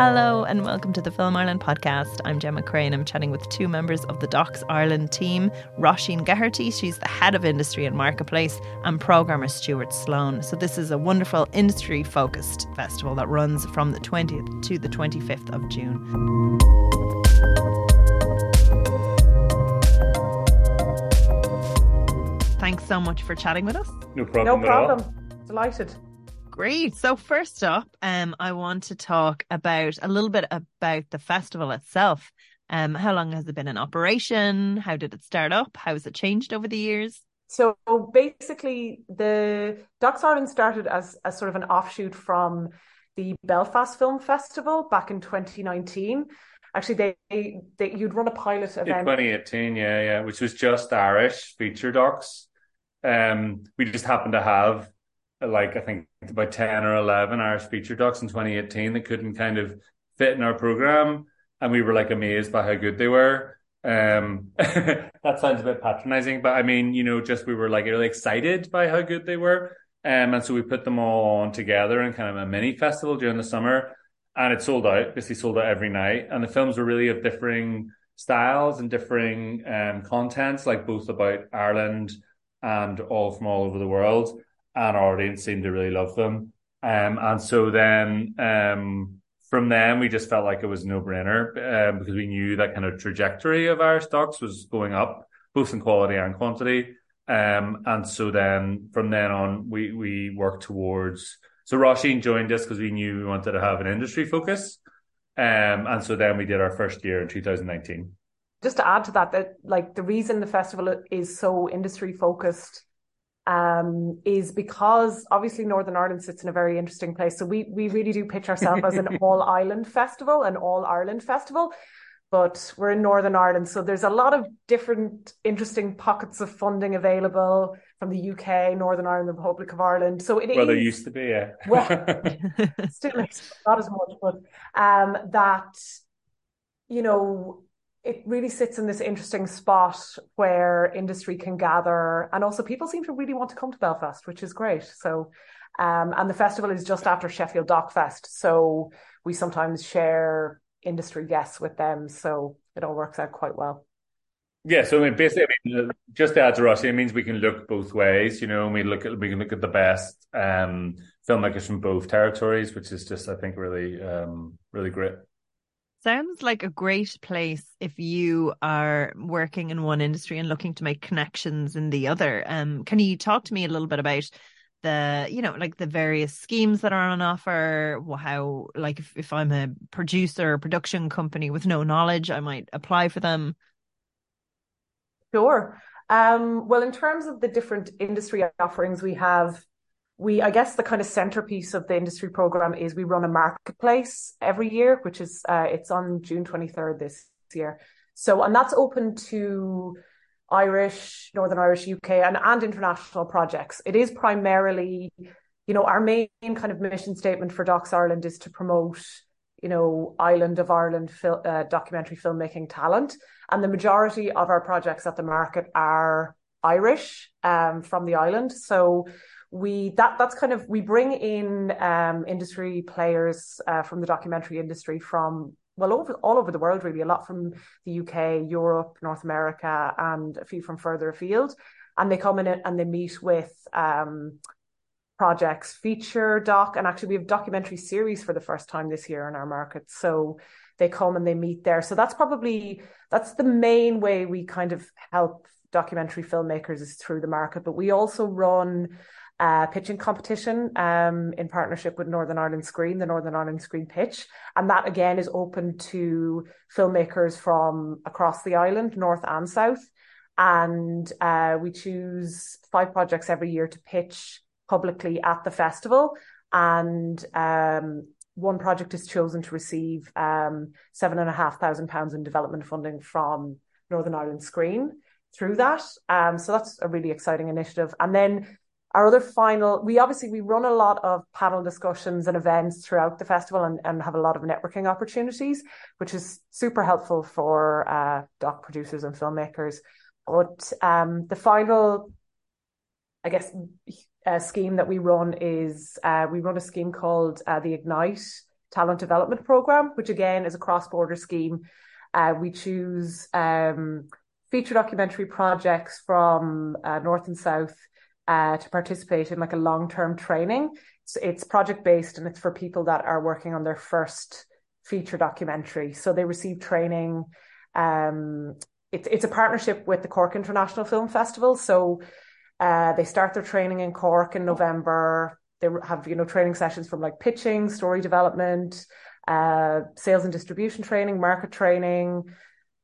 Hello and welcome to the Film Ireland podcast. I'm Gemma Creagh. And I'm chatting with two members of the Docs Ireland team, Roisin Geraghty, she's the head of industry and marketplace, and programmer Stuart Sloan. So this is a wonderful industry focused festival that runs from the 20th to the 25th of June. Thanks so much for chatting with us. No problem. No problem. Delighted. Great. So first up, um, I want to talk about a little bit about the festival itself. Um, how long has it been in operation? How did it start up? How has it changed over the years? So basically, the Docs Ireland started as, as sort of an offshoot from the Belfast Film Festival back in 2019. Actually, they, they you'd run a pilot event. In 2018, yeah, yeah, which was just Irish feature docs. Um, we just happened to have like I think about ten or eleven Irish feature docs in 2018 that couldn't kind of fit in our program, and we were like amazed by how good they were. Um, that sounds a bit patronizing, but I mean, you know, just we were like really excited by how good they were. Um, and so we put them all on together in kind of a mini festival during the summer, and it sold out. Basically, sold out every night. And the films were really of differing styles and differing um, contents, like both about Ireland and all from all over the world and our audience seemed to really love them. Um, and so then um, from then we just felt like it was no brainer um, because we knew that kind of trajectory of our stocks was going up both in quality and quantity. Um, and so then from then on we we worked towards. So Roisin joined us because we knew we wanted to have an industry focus. Um, and so then we did our first year in 2019. Just to add to that, that like the reason the festival is so industry focused um, is because obviously Northern Ireland sits in a very interesting place. So we we really do pitch ourselves as an all island festival, an all Ireland festival. But we're in Northern Ireland, so there's a lot of different interesting pockets of funding available from the UK, Northern Ireland, the Republic of Ireland. So it well, is, there used to be, yeah. well, still not as much, but um, that you know it really sits in this interesting spot where industry can gather and also people seem to really want to come to Belfast, which is great. So um, and the festival is just after Sheffield Doc Fest. So we sometimes share industry guests with them. So it all works out quite well. Yeah, so I mean, basically, I mean, just to add to Roisin, it means we can look both ways. You know, we look at we can look at the best um, filmmakers from both territories, which is just, I think, really, um, really great. Sounds like a great place if you are working in one industry and looking to make connections in the other. Um, can you talk to me a little bit about the, you know, like the various schemes that are on offer? How, like, if, if I'm a producer or production company with no knowledge, I might apply for them. Sure. Um, well, in terms of the different industry offerings we have, we i guess the kind of centerpiece of the industry program is we run a marketplace every year which is uh, it's on june 23rd this year. So and that's open to irish northern irish uk and, and international projects. It is primarily you know our main kind of mission statement for docs ireland is to promote you know island of ireland fil- uh, documentary filmmaking talent. And the majority of our projects at the market are irish um, from the island. So we that that's kind of we bring in um, industry players uh, from the documentary industry from well over all over the world really. A lot from the UK, Europe, North America, and a few from further afield, and they come in and they meet with. Um, projects feature doc and actually we have documentary series for the first time this year in our market. So they come and they meet there. So that's probably that's the main way we kind of help documentary filmmakers is through the market. But we also run uh, pitching competition um, in partnership with Northern Ireland Screen, the Northern Ireland Screen Pitch. And that again is open to filmmakers from across the island, north and south. And uh, we choose five projects every year to pitch publicly at the festival. And um, one project is chosen to receive um, seven and a half thousand pounds in development funding from Northern Ireland Screen through that. Um, so that's a really exciting initiative. And then our other final we obviously we run a lot of panel discussions and events throughout the festival and, and have a lot of networking opportunities which is super helpful for uh, doc producers and filmmakers but um, the final i guess uh, scheme that we run is uh, we run a scheme called uh, the ignite talent development program, which again is a cross border scheme. Uh, we choose um, feature documentary projects from uh, North and South uh, to participate in like a long term training. So it's project based and it's for people that are working on their first feature documentary. So they receive training. Um, it's it's a partnership with the Cork International Film Festival. So uh, they start their training in Cork in November. They have you know training sessions from like pitching, story development, uh, sales and distribution training, market training,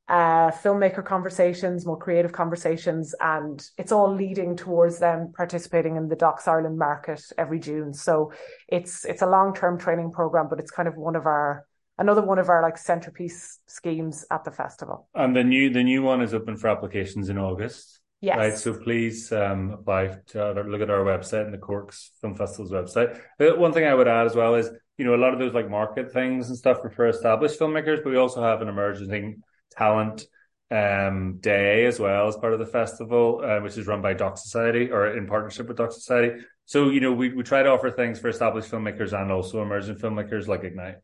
uh, filmmaker conversations, more creative conversations, and it's all leading towards them participating in the Docs Ireland market every June. So it's it's a long term training program, but it's kind of one of our another one of our like centerpiece schemes at the festival. And the new the new one is open for applications in August. Yes. Right. So please um, apply to look at our website and the Corks Film Festival's website. One thing I would add as well is, you know, a lot of those like market things and stuff are for established filmmakers, but we also have an emerging talent um, day as well as part of the festival, uh, which is run by Doc Society or in partnership with Doc Society. So, you know, we, we try to offer things for established filmmakers and also emerging filmmakers like Ignite.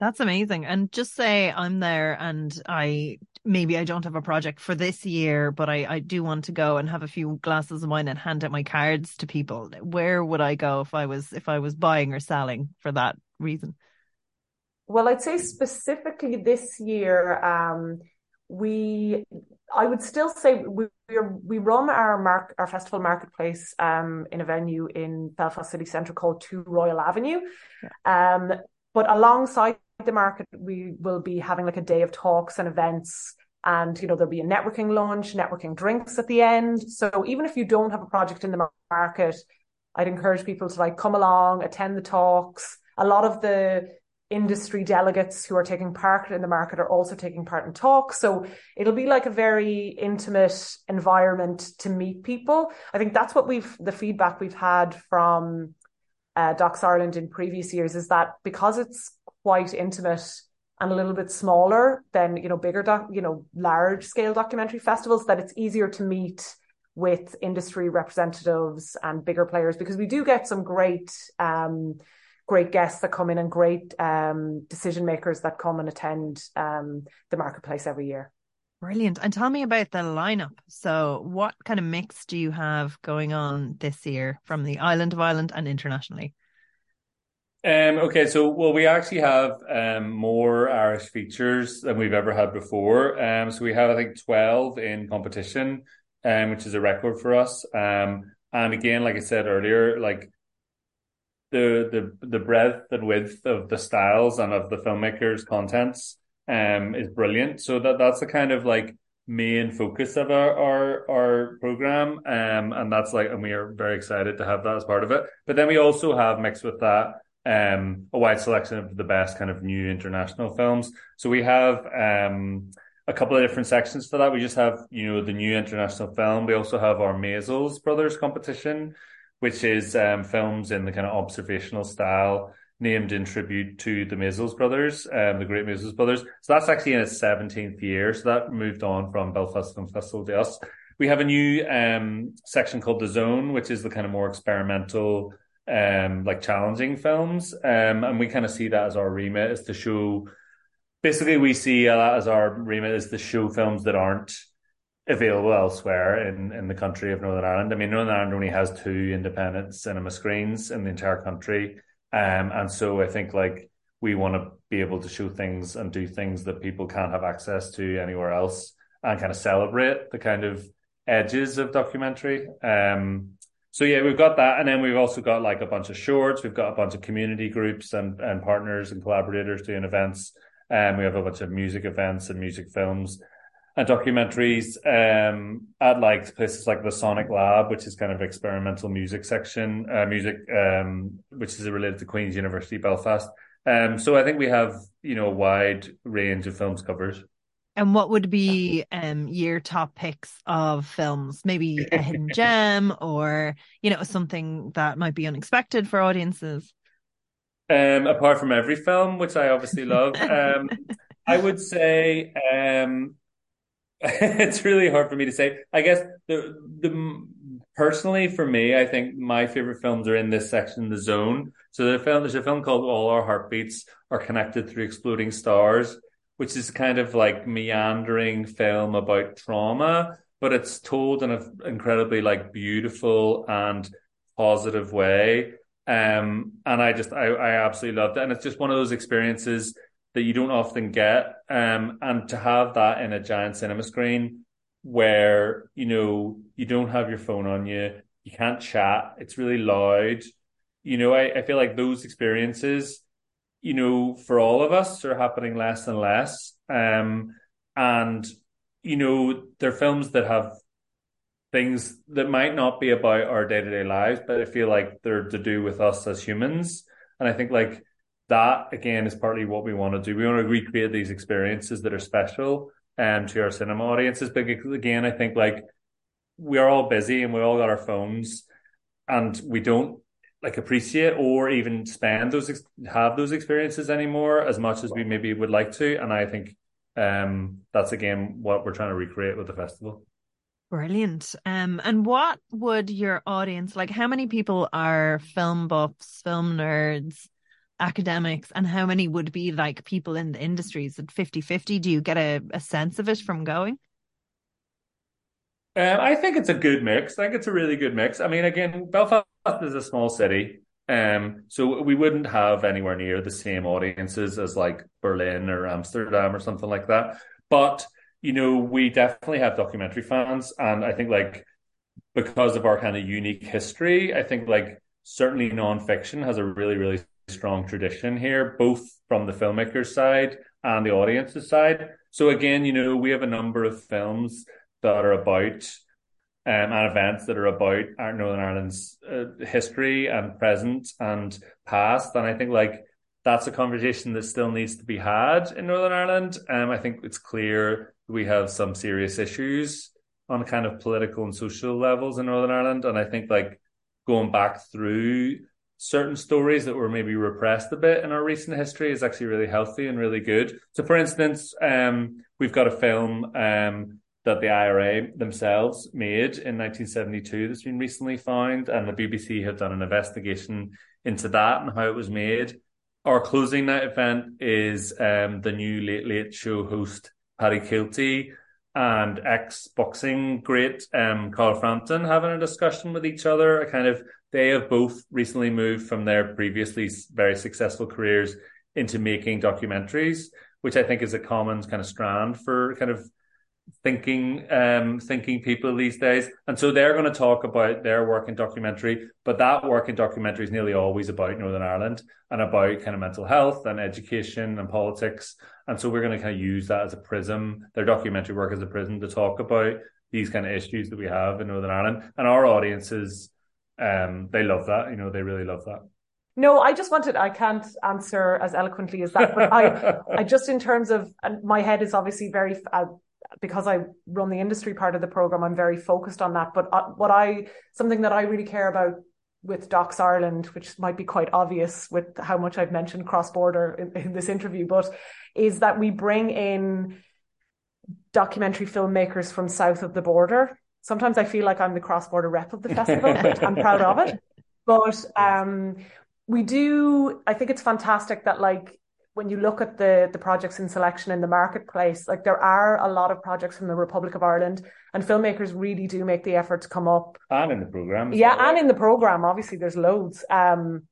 That's amazing. And just say I'm there and I maybe I don't have a project for this year, but I, I do want to go and have a few glasses of wine and hand out my cards to people. Where would I go if I was if I was buying or selling for that reason? Well, I'd say specifically this year, um, we I would still say we we run our mark our festival marketplace um, in a venue in Belfast City Centre called Two Royal Avenue. Yeah. Um, but alongside the market, we will be having like a day of talks and events. And, you know, there'll be a networking lunch, networking drinks at the end. So even if you don't have a project in the market, I'd encourage people to like come along, attend the talks. A lot of the industry delegates who are taking part in the market are also taking part in talks. So it'll be like a very intimate environment to meet people. I think that's what we've, the feedback we've had from uh, Docs Ireland in previous years is that because it's quite intimate and a little bit smaller than you know bigger doc, you know large scale documentary festivals that it's easier to meet with industry representatives and bigger players because we do get some great um, great guests that come in and great um, decision makers that come and attend um, the marketplace every year. Brilliant. And tell me about the lineup. So, what kind of mix do you have going on this year from the island of Ireland and internationally? Um, okay, so well, we actually have um, more Irish features than we've ever had before. Um, so we have, I think, twelve in competition, um, which is a record for us. Um, and again, like I said earlier, like the the the breadth and width of the styles and of the filmmakers' contents um is brilliant. So that that's the kind of like main focus of our our, our program. Um, and that's like, and we are very excited to have that as part of it. But then we also have mixed with that um, a wide selection of the best kind of new international films. So we have um, a couple of different sections for that. We just have, you know, the new international film. We also have our Maysles Brothers competition, which is um, films in the kind of observational style named in tribute to the Maysles brothers, um, the great Maysles brothers. So that's actually in its 17th year. So that moved on from Belfast Film Festival to us. We have a new um, section called The Zone, which is the kind of more experimental um, like challenging films. Um, and we kind of see that as our remit is to show, basically we see that as our remit is to show films that aren't available elsewhere in, in the country of Northern Ireland. I mean, Northern Ireland only has two independent cinema screens in the entire country. Um, and so I think like we want to be able to show things and do things that people can't have access to anywhere else and kind of celebrate the kind of edges of documentary. Um, so yeah, we've got that, and then we've also got like a bunch of shorts. We've got a bunch of community groups and and partners and collaborators doing events. And um, we have a bunch of music events and music films and documentaries um, at like places like the Sonic Lab, which is kind of experimental music section, uh, music um, which is related to Queen's University Belfast. Um, so I think we have you know a wide range of films covered. And what would be um your top picks of films? Maybe a hidden gem or, you know, something that might be unexpected for audiences? Um, apart from every film, which I obviously love. Um, I would say um, it's really hard for me to say. I guess the the personally, for me, I think my favorite films are in this section, the zone. So the film, there's a film called All Our Heartbeats Are Connected Through Exploding Stars, which is kind of like meandering film about trauma, but it's told in an incredibly like beautiful and positive way. Um, and I just, I, I absolutely loved it. And it's just one of those experiences that you don't often get. Um, and to have that in a giant cinema screen where, you know, you don't have your phone on you, you can't chat, it's really loud. You know, I, I feel like those experiences, you know, for all of us are happening less and less. Um, and, you know, they're films that have things that might not be about our day to day lives, but I feel like they're to do with us as humans. And I think like that again is partly what we want to do. We want to recreate these experiences that are special um to our cinema audiences. But again, I think like we are all busy and we all got our phones and we don't like appreciate or even spend those have those experiences anymore as much as we maybe would like to. And I think um that's again what we're trying to recreate with the festival. Brilliant. Um, and what would your audience like? How many people are film buffs, film nerds, academics, and how many would be like people in the industries at 50 50? Do you get a, a sense of it from going? Um, I think it's a good mix. I think it's a really good mix. I mean, again, Belfast is a small city. Um, so we wouldn't have anywhere near the same audiences as like Berlin or Amsterdam or something like that. But you know, we definitely have documentary fans, and I think like because of our kind of unique history, I think like certainly nonfiction has a really really strong tradition here, both from the filmmakers side and the audiences side. So again, you know, we have a number of films that are about um, and events that are about Northern Ireland's uh, history and present and past, and I think like that's a conversation that still needs to be had in Northern Ireland. Um, I think it's clear we have some serious issues on kind of political and social levels in Northern Ireland. And I think like going back through certain stories that were maybe repressed a bit in our recent history is actually really healthy and really good. So for instance, um, we've got a film um, that the IRA themselves made in 1972 that's been recently found, and the BBC have done an investigation into that and how it was made. Our closing night event is um, the new Late Late Show host Paddy Kielty and ex boxing great um, Carl Frampton having a discussion with each other. A kind of they have both recently moved from their previously very successful careers into making documentaries, which I think is a common kind of strand for kind of thinking um thinking people these days. And so they're going to talk about their work in documentary but that work in documentary is nearly always about northern ireland and about kind of mental health and education and politics. And so we're going to kind of use that as a prism their documentary work as a prism to talk about these kind of issues that we have in northern ireland. And our audiences um they love that you know they really love that. No, I just wanted, I can't answer as eloquently as that, but I, I just in terms of, and my head is obviously very, uh, because I run the industry part of the program, I'm very focused on that. But uh, what I something that I really care about with Docs Ireland, which might be quite obvious with how much I've mentioned cross border in, in this interview, but is that we bring in documentary filmmakers from south of the border. Sometimes I feel like I'm the cross border rep of the festival. I'm proud of it. But um, we do, I think it's fantastic that like when you look at the the projects in selection in the marketplace, like there are a lot of projects from the Republic of Ireland, and filmmakers really do make the effort to come up. And in the program, yeah, well. and in the program, obviously there's loads. Um,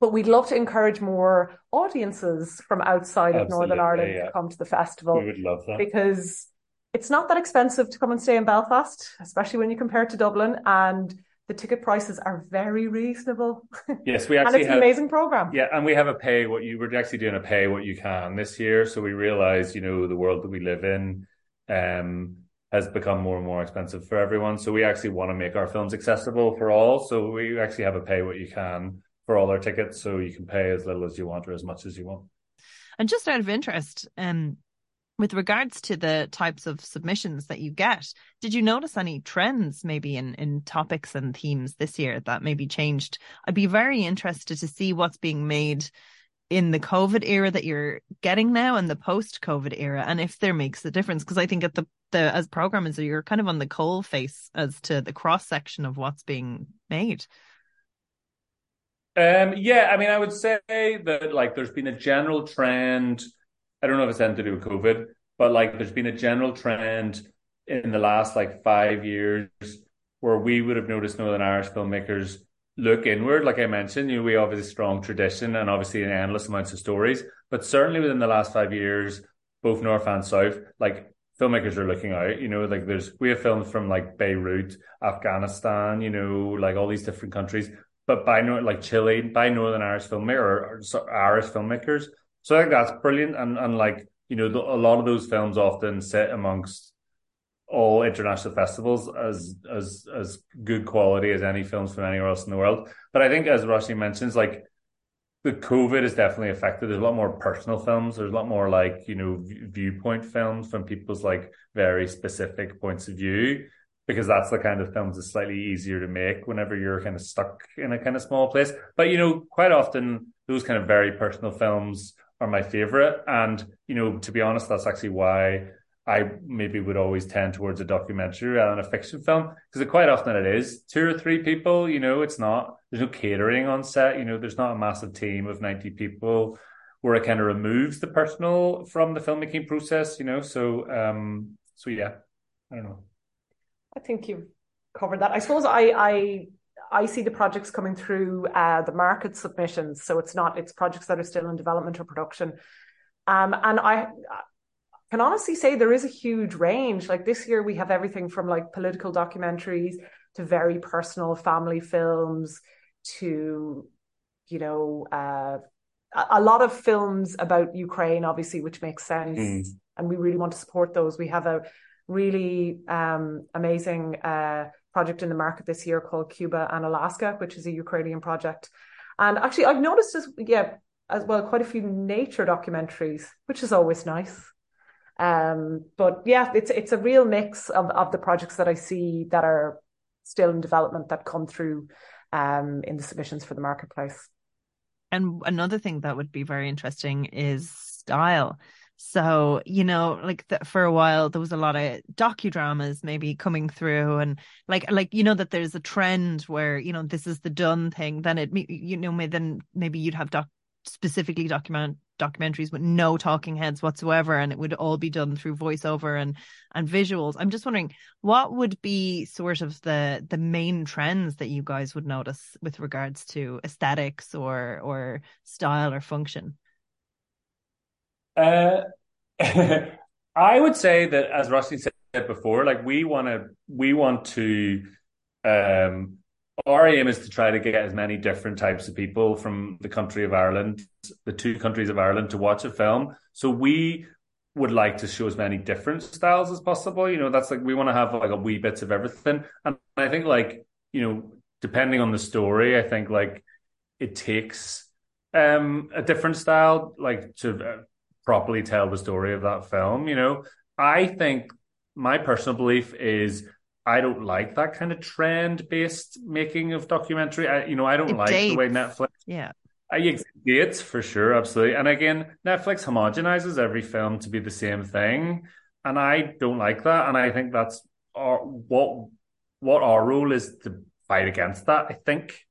but we'd love to encourage more audiences from outside Absolutely, of Northern Ireland yeah. to come to the festival. We would love that because it's not that expensive to come and stay in Belfast, especially when you compare it to Dublin, and the ticket prices are very reasonable. Yes, we actually and it's have, an amazing program. Yeah, and we have a pay what you were actually doing a pay what you can this year. So we realize, you know, the world that we live in um, has become more and more expensive for everyone. So we actually want to make our films accessible for all. So we actually have a pay what you can for all our tickets. So you can pay as little as you want or as much as you want. And just out of interest, um, with regards to the types of submissions that you get, did you notice any trends maybe in, in topics and themes this year that maybe changed? I'd be very interested to see what's being made in the COVID era that you're getting now and the post COVID era, and if there makes a difference. Because I think at the the as programmers, you're kind of on the coal face as to the cross section of what's being made. Um, yeah, I mean, I would say that like there's been a general trend. I don't know if it's anything to do with COVID, but like there's been a general trend in the last like five years where we would have noticed Northern Irish filmmakers look inward. Like I mentioned, you know, we a strong tradition and obviously an endless amounts of stories. But certainly within the last five years, both North and South, like filmmakers are looking out. You know, like there's we have films from like Beirut, Afghanistan, you know, like all these different countries, but by like Chile, by Northern Irish filmmaker or, or Irish filmmakers. So I think that's brilliant, and and like you know, the, a lot of those films often sit amongst all international festivals as as as good quality as any films from anywhere else in the world. But I think, as Roisin mentions, like the COVID has definitely affected. There's a lot more personal films. There's a lot more like you know viewpoint films from people's like very specific points of view because that's the kind of films that's slightly easier to make whenever you're kind of stuck in a kind of small place. But you know, quite often those kind of very personal films are my favorite, and you know, to be honest, that's actually why I maybe would always tend towards a documentary rather than a fiction film because quite often it is two or three people. You know, it's not there's no catering on set. You know, there's not a massive team of ninety people where it kind of removes the personal from the filmmaking process. You know, so um, so yeah, I don't know. I think you've covered that. I suppose I I I see the projects coming through uh, the market submissions, so it's not it's projects that are still in development or production. Um, and I can honestly say there is a huge range. Like this year, we have everything from like political documentaries to very personal family films to, you know, uh, a lot of films about Ukraine, obviously, which makes sense. Mm. And we really want to support those. We have a really um, amazing uh, project in the market this year called Cuba and Alaska, which is a Ukrainian project. And actually, I've noticed as yeah as well quite a few nature documentaries, which is always nice. Um, but yeah, it's it's a real mix of, of the projects that I see that are still in development that come through um, in the submissions for the marketplace. And another thing that would be very interesting is style. So, you know, like the, for a while there was a lot of docudramas maybe coming through and like like you know that there's a trend where, you know, this is the done thing, then it you know, then maybe you'd have doc specifically document documentaries with no talking heads whatsoever and it would all be done through voiceover and and visuals. I'm just wondering what would be sort of the the main trends that you guys would notice with regards to aesthetics or or style or function uh i would say that as Roisin said before like we want to we want to um our aim is to try to get as many different types of people from the country of Ireland, the two countries of Ireland, to watch a film. So we would like to show as many different styles as possible. You know, that's like we want to have like a wee bits of everything. And I think like, you know, depending on the story, I think like it takes um a different style like to uh, properly tell the story of that film, you know. I think my personal belief is I don't like that kind of trend based making of documentary. I, you know, I don't it like dates. the way Netflix. Yeah. I dates for sure, absolutely. And again, Netflix homogenizes every film to be the same thing, and I don't like that. And I think that's our what what our role is to fight against that. I think.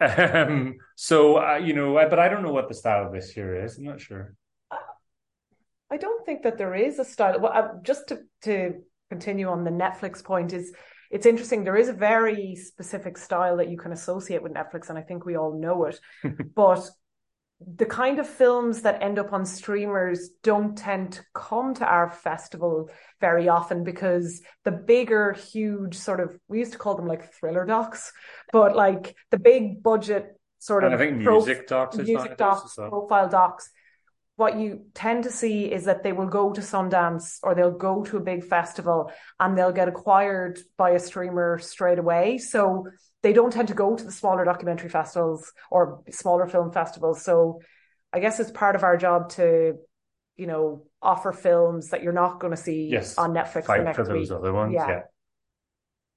Um, so uh, you know, but I don't know what the style of this year is. I'm not sure. I don't think that there is a style. Well, uh, just to to continue on the Netflix point is it's interesting. There is a very specific style that you can associate with Netflix, and I think we all know it. but the kind of films that end up on streamers don't tend to come to our festival very often because the bigger, huge sort of we used to call them like thriller docs, but like the big budget sort of I think music docs, music docs, profile docs what you tend to see is that they will go to Sundance or they'll go to a big festival and they'll get acquired by a streamer straight away. So they don't tend to go to the smaller documentary festivals or smaller film festivals. So I guess it's part of our job to, you know, offer films that you're not going to see yes, on Netflix fight for those week. other ones. yeah. yeah.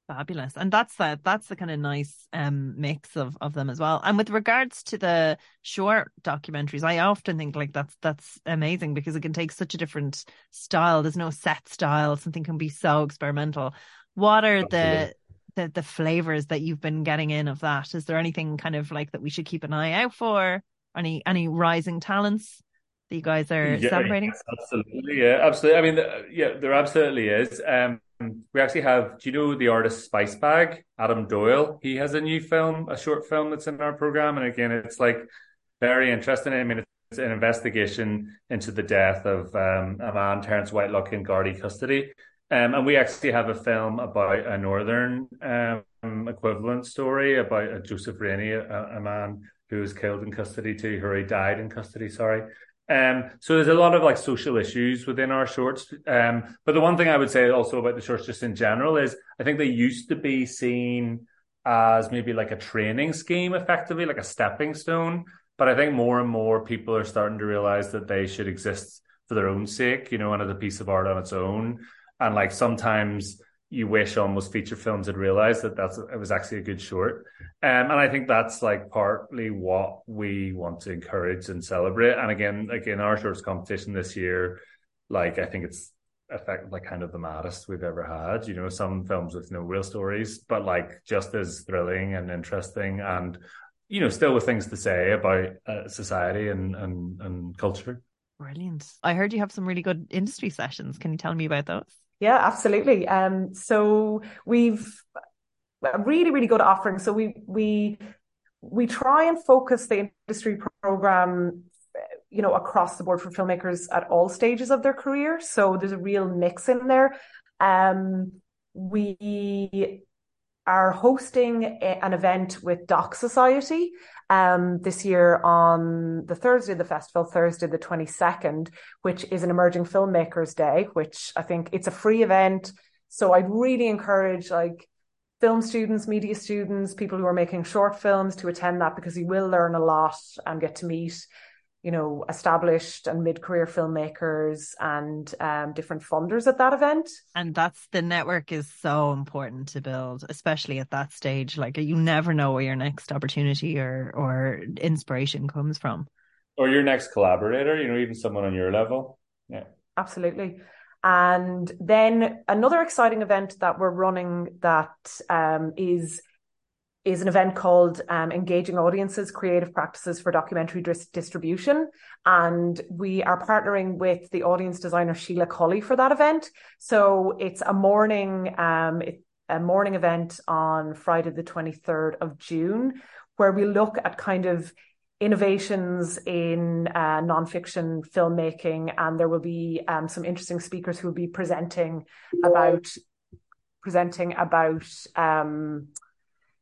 Fabulous. And that's that that's the kind of nice um mix of of them as well. And with regards to the short documentaries, I often think like that's that's amazing because it can take such a different style. There's no set style. Something can be so experimental. What are Absolutely. the the the flavors that you've been getting in of that? Is there anything kind of like that we should keep an eye out for? Any any rising talents that you guys are yeah, celebrating? Absolutely, yeah, absolutely. I mean, yeah, there absolutely is. Um, we actually have. Do you know the artist Spice Bag, Adam Doyle? He has a new film, a short film that's in our program, and again, it's like very interesting. I mean, it's an investigation into the death of um, a man, Terence Wheelock, in Gardaí custody. Um, and we actually have a film about a northern um, equivalent story about a Joseph Rainey, a, a, man who was killed in custody too, or he died in custody. Sorry, um, so there's a lot of like social issues within our shorts. Um, but the one thing I would say also about the shorts just in general is I think they used to be seen as maybe like a training scheme effectively, like a stepping stone. But I think more and more people are starting to realize that they should exist for their own sake, you know, and as a piece of art on its own. And like sometimes you wish almost feature films had realized that that's it was actually a good short. Um, and i think that's like partly what we want to encourage and celebrate. And again like in our shorts competition this year like i think it's effect like kind of the maddest we've ever had you know some films with no real stories but like just as thrilling and interesting and you know still with things to say about uh, society and and and culture. Brilliant. I heard you have some really good industry sessions. Can you tell me about those yeah, absolutely. Um, so we've a really, really good offering. So we we we try and focus the industry program, you know, across the board for filmmakers at all stages of their career. So there's a real mix in there. Um, we are hosting a, an event with Doc Society um, this year on the Thursday of the festival, Thursday the 22nd, which is an Emerging Filmmakers Day, which I think it's a free event. So I'd really encourage like film students, media students, people who are making short films to attend that because you will learn a lot and get to meet you know, established and mid-career filmmakers and um, different funders at that event. And that's the network is so important to build, especially at that stage. Like you never know where your next opportunity or or inspiration comes from, or your next collaborator. You know, even someone on your level. Yeah, absolutely. And then another exciting event that we're running that um, is is an event called um, Engaging Audiences Creative Practices for Documentary Dis- Distribution. And we are partnering with the audience designer Sheila Colley for that event. So it's a morning, um, it, a morning event on Friday, the 23rd of June, where we look at kind of innovations in uh, nonfiction filmmaking. And there will be um, some interesting speakers who will be presenting about presenting about um,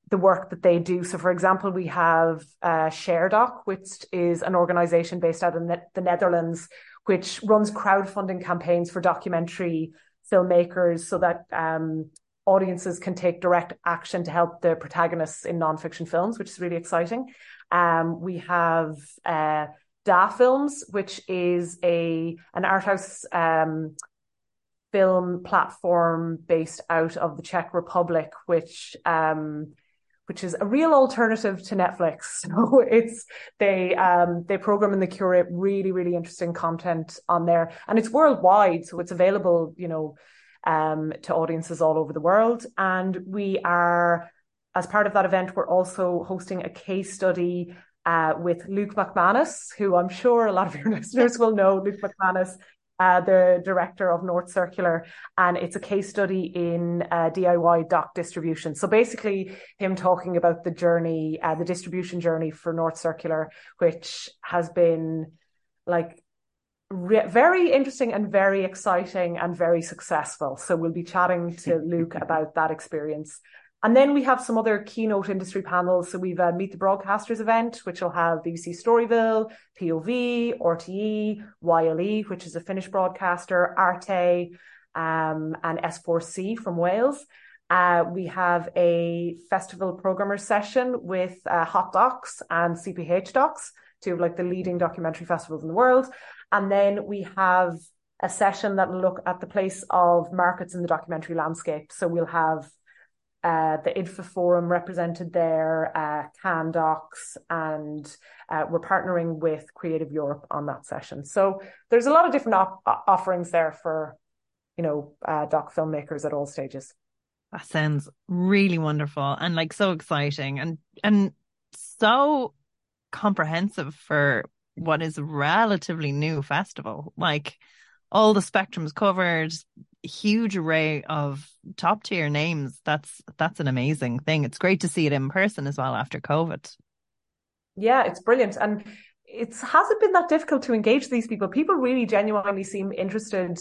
the work that they do. So, for example, we have uh, ShareDoc, which is an organization based out of the Netherlands, which runs crowdfunding campaigns for documentary filmmakers so that um, audiences can take direct action to help the protagonists in nonfiction films, which is really exciting. Um, we have uh, Da Films, which is a an art house um, film platform based out of the Czech Republic, which um, which is a real alternative to Netflix. So it's they um they program and they curate really really interesting content on there, and it's worldwide, so it's available, you know, um to audiences all over the world. And we are, as part of that event, we're also hosting a case study uh, with Luke McManus, who I'm sure a lot of your listeners will know. Luke McManus uh, the director of North Circular, and it's a case study in uh, DIY doc distribution. So basically, him talking about the journey, uh, the distribution journey for North Circular, which has been like re- very interesting and very exciting and very successful. So we'll be chatting to Luke about that experience. And then we have some other keynote industry panels. So we've a Meet the Broadcasters event, which will have BBC Storyville, POV, RTE, YLE, which is a Finnish broadcaster, Arte, um, and S4C from Wales. Uh, we have a festival programmer session with uh, Hot Docs and CPH Docs, two of like the leading documentary festivals in the world. And then we have a session that will look at the place of markets in the documentary landscape. So we'll have uh, the IDFA Forum represented there, uh, Cannes Docs, and uh, we're partnering with Creative Europe on that session. So there's a lot of different op- offerings there for, you know, uh, doc filmmakers at all stages. That sounds really wonderful and like so exciting and and so comprehensive for what is a relatively new festival. Like all the spectrums covered, huge array of top tier names. That's that's an amazing thing. It's great to see it in person as well after COVID. Yeah, it's brilliant. And it hasn't been that difficult to engage these people. People really genuinely seem interested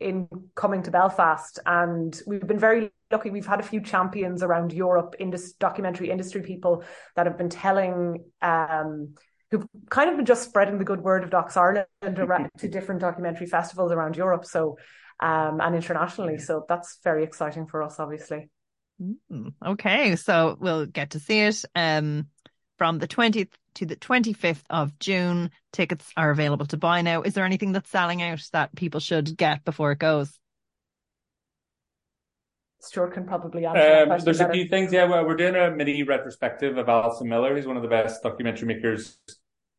in coming to Belfast. And we've been very lucky. We've had a few champions around Europe, indus- documentary industry people that have been telling, um, who've kind of been just spreading the good word of Docs Ireland to different documentary festivals around Europe. So, um, and internationally. So that's very exciting for us, obviously. Mm, okay. So we'll get to see it. Um, from the 20th to the 25th of June. Tickets are available to buy now. Is there anything that's selling out that people should get before it goes? Stuart can probably answer. Um, there's better. a few things. Yeah, well, we're doing a mini retrospective of Alison Millar, who's one of the best documentary makers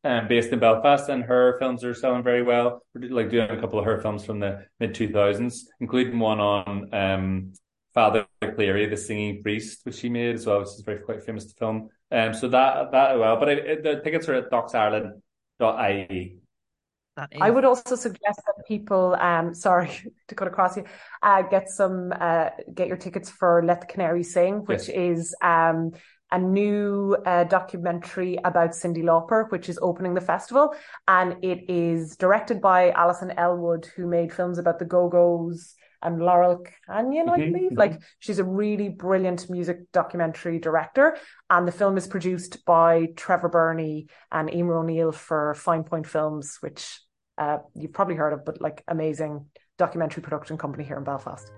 um, based in Belfast, and her films are selling very well. We're like doing a couple of her films from the mid 2000s, including one on um, Father Cleary, the singing priest, which she made as well, which is very quite famous film. Um, so that that well, but it, it, the tickets are at docsireland.ie. I would also suggest that people, um, sorry to cut across you, uh, get some, uh, get your tickets for Let the Canary Sing, which yes. is um, a new uh, documentary about Cyndi Lauper, which is opening the festival, and it is directed by Alison Ellwood, who made films about the Go Go's and Laurel Canyon, I mm-hmm, believe. Mm-hmm. Like she's a really brilliant music documentary director. And the film is produced by Trevor Birney and Eimhear O'Neill for Fine Point Films, which uh, you've probably heard of, but like amazing documentary production company here in Belfast.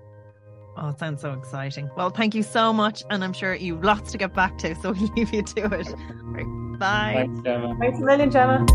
Oh, it sounds so exciting. Well, thank you so much. And I'm sure you've lots to get back to, so we'll leave you to it. Right, bye. Thanks, Gemma. Thanks a million, Gemma.